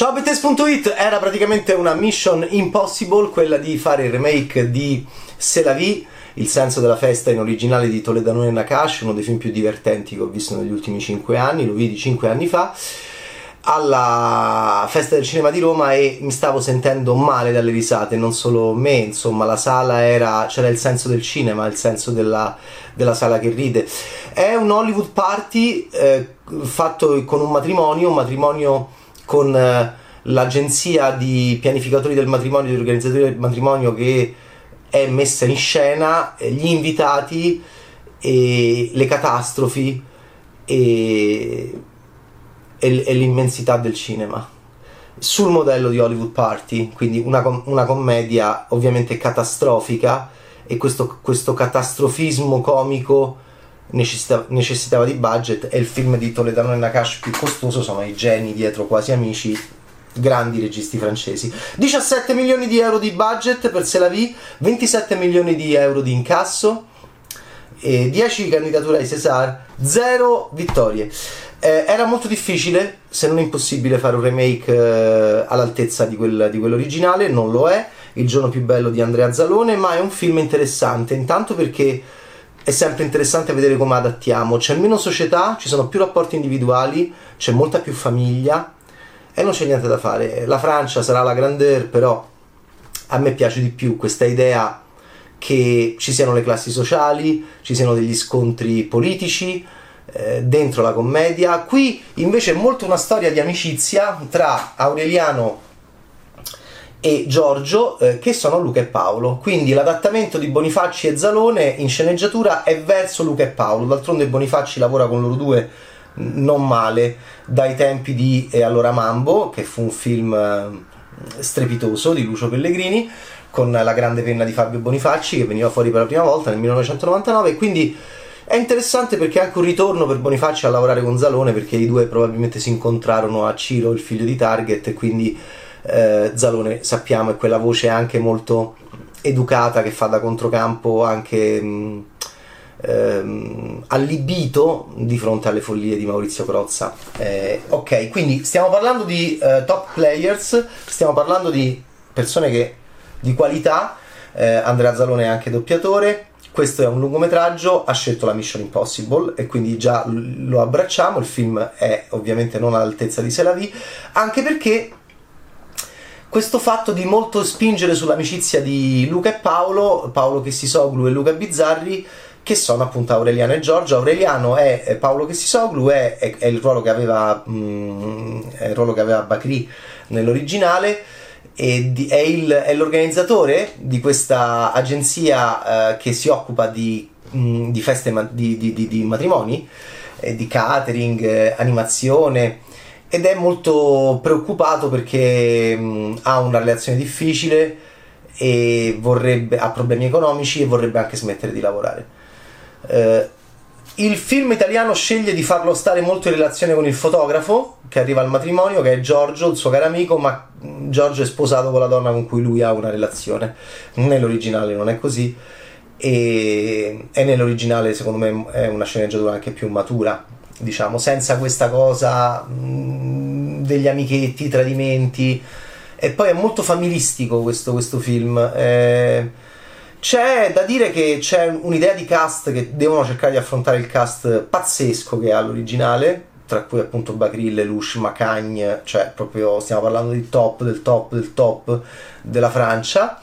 Ciao Bettes.it era praticamente una mission impossible quella di fare il remake di C'est la vie, il senso della festa in originale di Toledano e Nakash, uno dei film più divertenti che ho visto negli ultimi 5 anni, lo vidi 5 anni fa alla festa del cinema di Roma e mi stavo sentendo male dalle risate, non solo me, insomma la sala era, c'era il senso del cinema, il senso della, della sala che ride. È un Hollywood party eh, fatto con un matrimonio, un matrimonio con eh, l'agenzia di pianificatori del matrimonio, di organizzatori del matrimonio che è messa in scena, gli invitati e le catastrofi e e, e l'immensità del cinema. Sul modello di Hollywood Party, quindi una, una commedia ovviamente catastrofica e questo, questo catastrofismo comico necessitava, necessitava, di budget e il film di Toledano e Nakash più costoso sono i geni dietro quasi amici grandi registi francesi 17 milioni di euro di budget per Se la vie 27 milioni di euro di incasso e 10 candidature ai César 0 vittorie eh, era molto difficile, se non impossibile, fare un remake eh, all'altezza di, quel, di quell'originale, non lo è. Il giorno più bello di Andrea Zalone, ma è un film interessante, intanto perché è sempre interessante vedere come adattiamo. C'è meno società, ci sono più rapporti individuali, c'è molta più famiglia e non c'è niente da fare. La Francia sarà la grandeur, però a me piace di più questa idea che ci siano le classi sociali, ci siano degli scontri politici, eh, dentro la commedia. Qui invece è molto una storia di amicizia tra Aureliano e Giorgio, eh, che sono Luca e Paolo. Quindi l'adattamento di Bonifacci e Zalone in sceneggiatura è verso Luca e Paolo. D'altronde Bonifacci lavora con loro due non male dai tempi di E allora Mambo, che fu un film eh, strepitoso di Lucio Pellegrini, con la grande penna di Fabio Bonifacci che veniva fuori per la prima volta nel 1999. Quindi è interessante perché è anche un ritorno per Bonifacci a lavorare con Zalone perché i due probabilmente si incontrarono a Ciro, il figlio di Target, e quindi eh, Zalone sappiamo è quella voce anche molto educata che fa da controcampo anche mh, ehm, allibito di fronte alle follie di Maurizio Crozza. Eh, ok, quindi stiamo parlando di eh, top players, stiamo parlando di persone che, di qualità. Eh, Andrea Zalone è anche doppiatore, questo è un lungometraggio, ha scelto la Mission Impossible e quindi già lo abbracciamo, il film è ovviamente non all'altezza di Selavi, anche perché questo fatto di molto spingere sull'amicizia di Luca e Paolo, Paolo Chessisoglu e Luca Bizzarri, che sono appunto Aureliano e Giorgio. Aureliano è Paolo Chessisoglu, è, è, è, il ruolo che aveva, mm, il ruolo che aveva Bacri nell'originale di, è, il, è, l'organizzatore di questa agenzia eh, che si occupa di, mh, mm, di feste ma, di, di, matrimoni, eh, di catering, eh, animazione ed è molto preoccupato perché mh, mm, ha una relazione difficile e vorrebbe, ha problemi economici e vorrebbe anche smettere di lavorare. Eh, il film italiano sceglie di farlo stare molto in relazione con il fotografo che arriva al matrimonio, che è Giorgio, il suo caro amico, ma Giorgio è sposato con la donna con cui lui ha una relazione. Nell'originale non è così. E, e nell'originale, secondo me, è una sceneggiatura anche più matura, diciamo, senza questa cosa mh, degli amichetti, tradimenti. E poi è molto familistico questo, questo film. Eh, c'è da dire che c'è un'idea di cast che devono cercare di affrontare il cast pazzesco che ha l'originale, tra cui appunto Bacri, Lelouch, Macagne, cioè proprio stiamo parlando di top, del top, del top della Francia.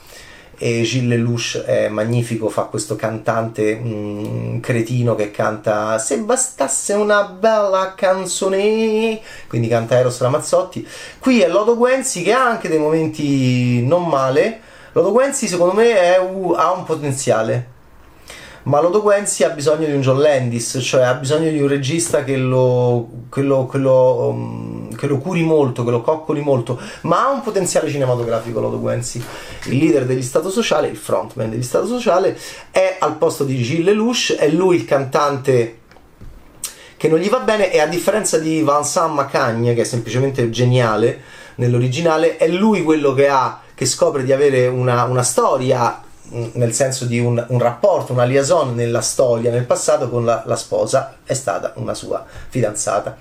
E Gilles Lelouch è magnifico, fa questo cantante mm, cretino che canta Se bastasse una bella canzone, quindi canta Eros Ramazzotti. Qui è Lodo Guenzi che ha anche dei momenti non male Lodo Guenzi secondo me un, ha un potenziale, ma Lodo Guenzi ha bisogno di un John Landis, cioè ha bisogno di un regista che lo, che lo, che lo, um, che lo curi molto, che lo coccoli molto, ma ha un potenziale cinematografico Lodo Guenzi. Il leader degli Stato Sociale, il frontman degli Stato Sociale, è al posto di Gilles Lelouch, è lui il cantante che non gli va bene e a differenza di Vincent Macagne, che è semplicemente geniale nell'originale, è lui quello che ha che scopre di avere una, una storia nel senso di un, un, rapporto, una liaison nella storia, nel passato con la, la, sposa, è stata una sua fidanzata.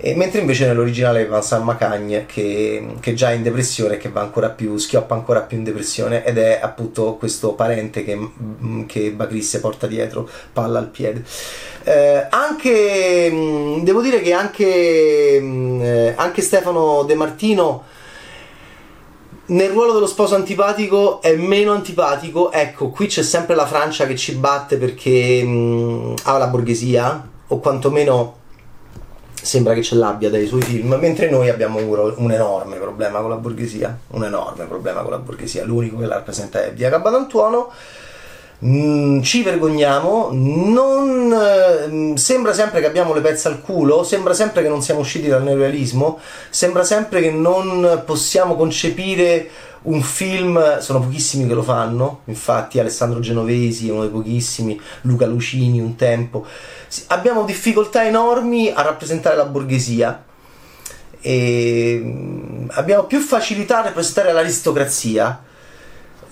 E, mentre invece nell'originale Vincent Macagne che, che già è in depressione che va ancora più, schioppa ancora più in depressione ed è appunto questo parente che, che Bacrisse porta dietro, palla al piede. Eh, anche devo dire che anche, eh, anche Stefano De Martino nel ruolo dello sposo antipatico è meno antipatico. Ecco, qui c'è sempre la Francia che ci batte perché mh, ha la borghesia, o quantomeno sembra che ce l'abbia dai suoi film, mentre noi abbiamo un, un, enorme problema con la borghesia. Un enorme problema con la borghesia. L'unico che la rappresenta è Via Cabadantuono Mm, ci vergogniamo, non, eh, sembra sempre che abbiamo le pezze al culo, sembra sempre che non siamo usciti dal neorealismo, sembra sempre che non possiamo concepire un film, sono pochissimi che lo fanno, infatti Alessandro Genovesi è uno dei pochissimi, Luca Lucini un tempo, abbiamo difficoltà enormi a rappresentare la borghesia. E mm, abbiamo più facilità a rappresentare l'aristocrazia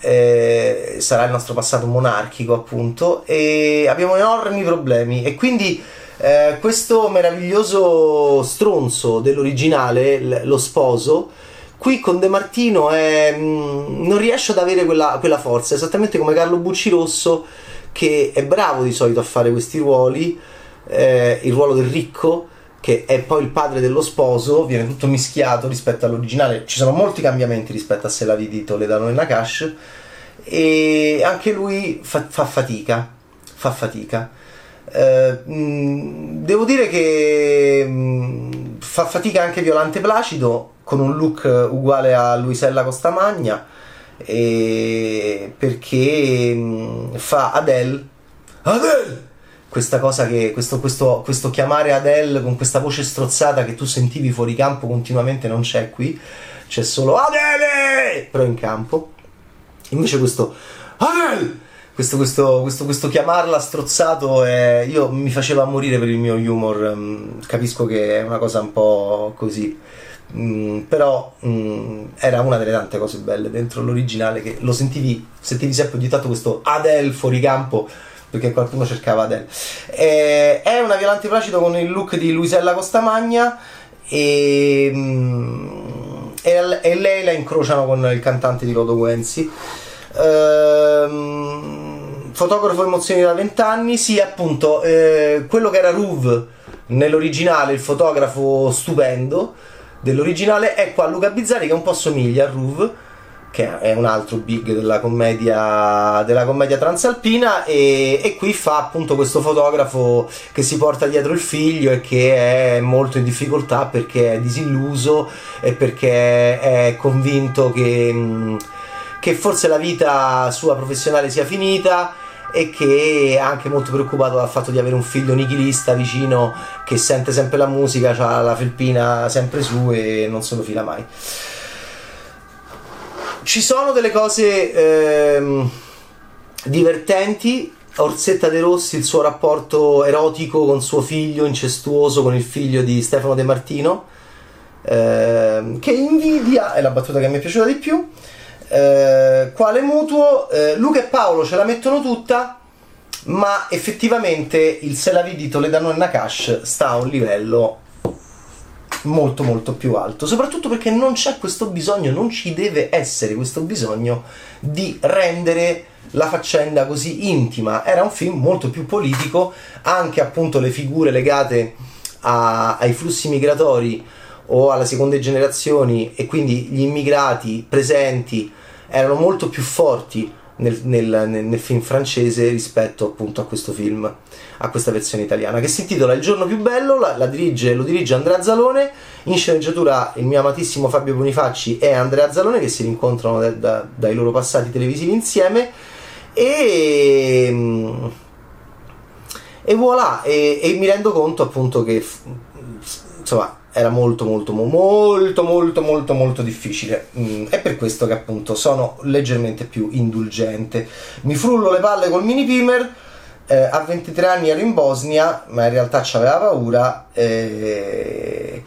eh, sarà il nostro passato monarchico appunto e abbiamo enormi problemi. E quindi eh, questo meraviglioso stronzo dell'originale, l- lo sposo, qui con De Martino è, mh, mm, non riesce ad avere quella, quella, forza, esattamente come Carlo Bucci Rosso che è bravo di solito a fare questi ruoli, eh, il ruolo del ricco che è poi il padre dello sposo, viene tutto mischiato rispetto all'originale. Ci sono molti cambiamenti rispetto a Se la vidi Toledano e Nakash e anche lui fa, fa fatica, fa fatica. Eh, devo dire che fa fatica anche Violante Placido con un look uguale a Luisella Costamagna perché fa Adele Adele questa cosa che questo, questo, questo chiamare Adele con questa voce strozzata che tu sentivi fuori campo continuamente non c'è qui, c'è solo Adele però in campo. Invece questo Adele questo, questo, questo, questo, chiamarla strozzato è, io mi faceva morire per il mio humor. Mm, capisco che è una cosa un po' così. Mm, però mm, era una delle tante cose belle dentro l'originale che lo sentivi, sentivi sempre ogni tanto questo Adele fuori campo perché qualcuno cercava Adele. Eh, è una Violante Placido con il look di Luisella Costamagna e, mm, e, e, lei la incrociano con il cantante di Rodo Guenzi. Ehm, fotografo emozioni da vent'anni, sì appunto, eh, quello che era Ruv nell'originale, il fotografo stupendo dell'originale, è qua Luca Bizzarri che un po' somiglia a Ruv che è un altro big della commedia, della commedia transalpina e, e, qui fa appunto questo fotografo che si porta dietro il figlio e che è molto in difficoltà perché è disilluso e perché è convinto che, che forse la vita sua professionale sia finita e che è anche molto preoccupato dal fatto di avere un figlio nichilista vicino che sente sempre la musica, ha la felpina sempre su e non se lo fila mai. Ci sono delle cose ehm, divertenti. Orsetta De Rossi, il suo rapporto erotico con suo figlio, incestuoso con il figlio di Stefano De Martino, ehm, che invidia, è la battuta che mi è piaciuta di più. Eh, quale mutuo? Eh, Luca e Paolo ce la mettono tutta, ma effettivamente il Se la vidi Toledano e Nakash sta a un livello molto molto più alto, soprattutto perché non c'è questo bisogno, non ci deve essere questo bisogno di rendere la faccenda così intima. Era un film molto più politico, anche appunto le figure legate a, ai flussi migratori o alle seconde generazioni e quindi gli immigrati presenti erano molto più forti nel, nel, nel, film francese rispetto appunto a questo film, a questa versione italiana, che si intitola Il giorno più bello, la, la dirige, lo dirige Andrea Zalone, in sceneggiatura il mio amatissimo Fabio Bonifacci e Andrea Zalone che si rincontrano da, da, dai loro passati televisivi insieme e... E voilà, e, e mi rendo conto appunto che insomma era molto molto molto molto molto molto difficile. Mm, è per questo che appunto sono leggermente più indulgente. Mi frullo le palle col mini pimer eh, a 23 anni ero in Bosnia ma in realtà ci aveva paura eh,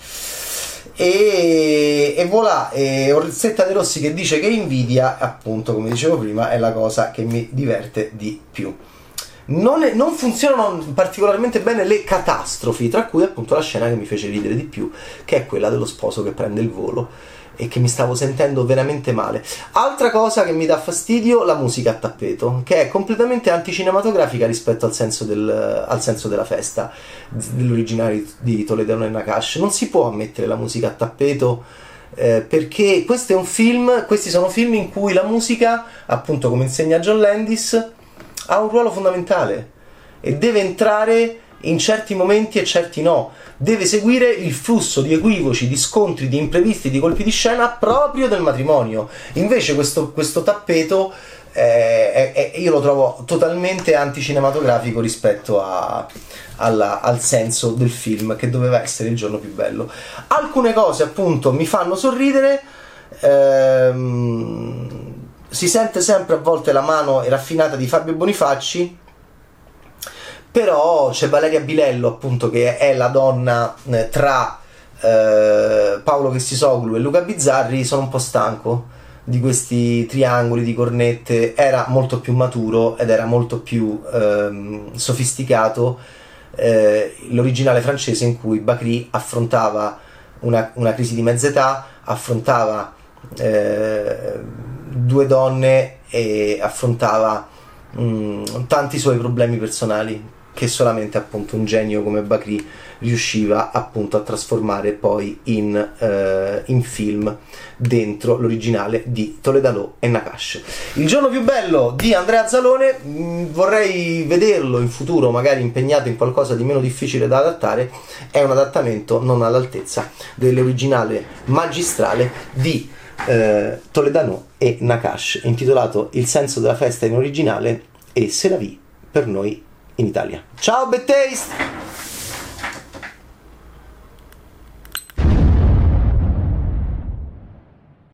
e, e voilà e Orsetta De Rossi che dice che invidia appunto come dicevo prima è la cosa che mi diverte di più non, è, non, funzionano particolarmente bene le catastrofi, tra cui appunto la scena che mi fece ridere di più, che è quella dello sposo che prende il volo e che mi stavo sentendo veramente male. Altra cosa che mi dà fastidio, la musica a tappeto, che è completamente anticinematografica rispetto al senso, del, al senso della festa dell'originale di Toledano e Nakash. Non si può mettere la musica a tappeto eh, perché questo è un film, questi sono film in cui la musica, appunto come insegna John Landis, ha un ruolo fondamentale e deve entrare in certi momenti e certi no. Deve seguire il flusso di equivoci, di scontri, di imprevisti, di colpi di scena proprio del matrimonio. Invece questo, questo tappeto eh, è, io lo trovo totalmente anticinematografico rispetto a, alla, al senso del film che doveva essere il giorno più bello. Alcune cose appunto mi fanno sorridere. Ehm, si sente sempre a volte la mano raffinata di Fabio Bonifacci però c'è Valeria Bilello appunto che è la donna eh, tra eh, Paolo Chessisoglu e Luca Bizzarri. Sono un po' stanco di questi triangoli di cornette. Era molto più maturo ed era molto più ehm, sofisticato eh, l'originale francese in cui Bacri affrontava una, una crisi di mezza età affrontava eh, due donne e affrontava mh, mm, tanti suoi problemi personali che solamente appunto un genio come Bakri riusciva appunto a trasformare poi in, eh, in film dentro l'originale di Toledano e Nakash. Il giorno più bello di Andrea Zalone mh, mm, vorrei vederlo in futuro magari impegnato in qualcosa di meno difficile da adattare è un adattamento non all'altezza dell'originale magistrale di eh, Toledano e Nakash intitolato Il senso della festa in originale e Se la vi per noi in Italia. Ciao Bad Taste!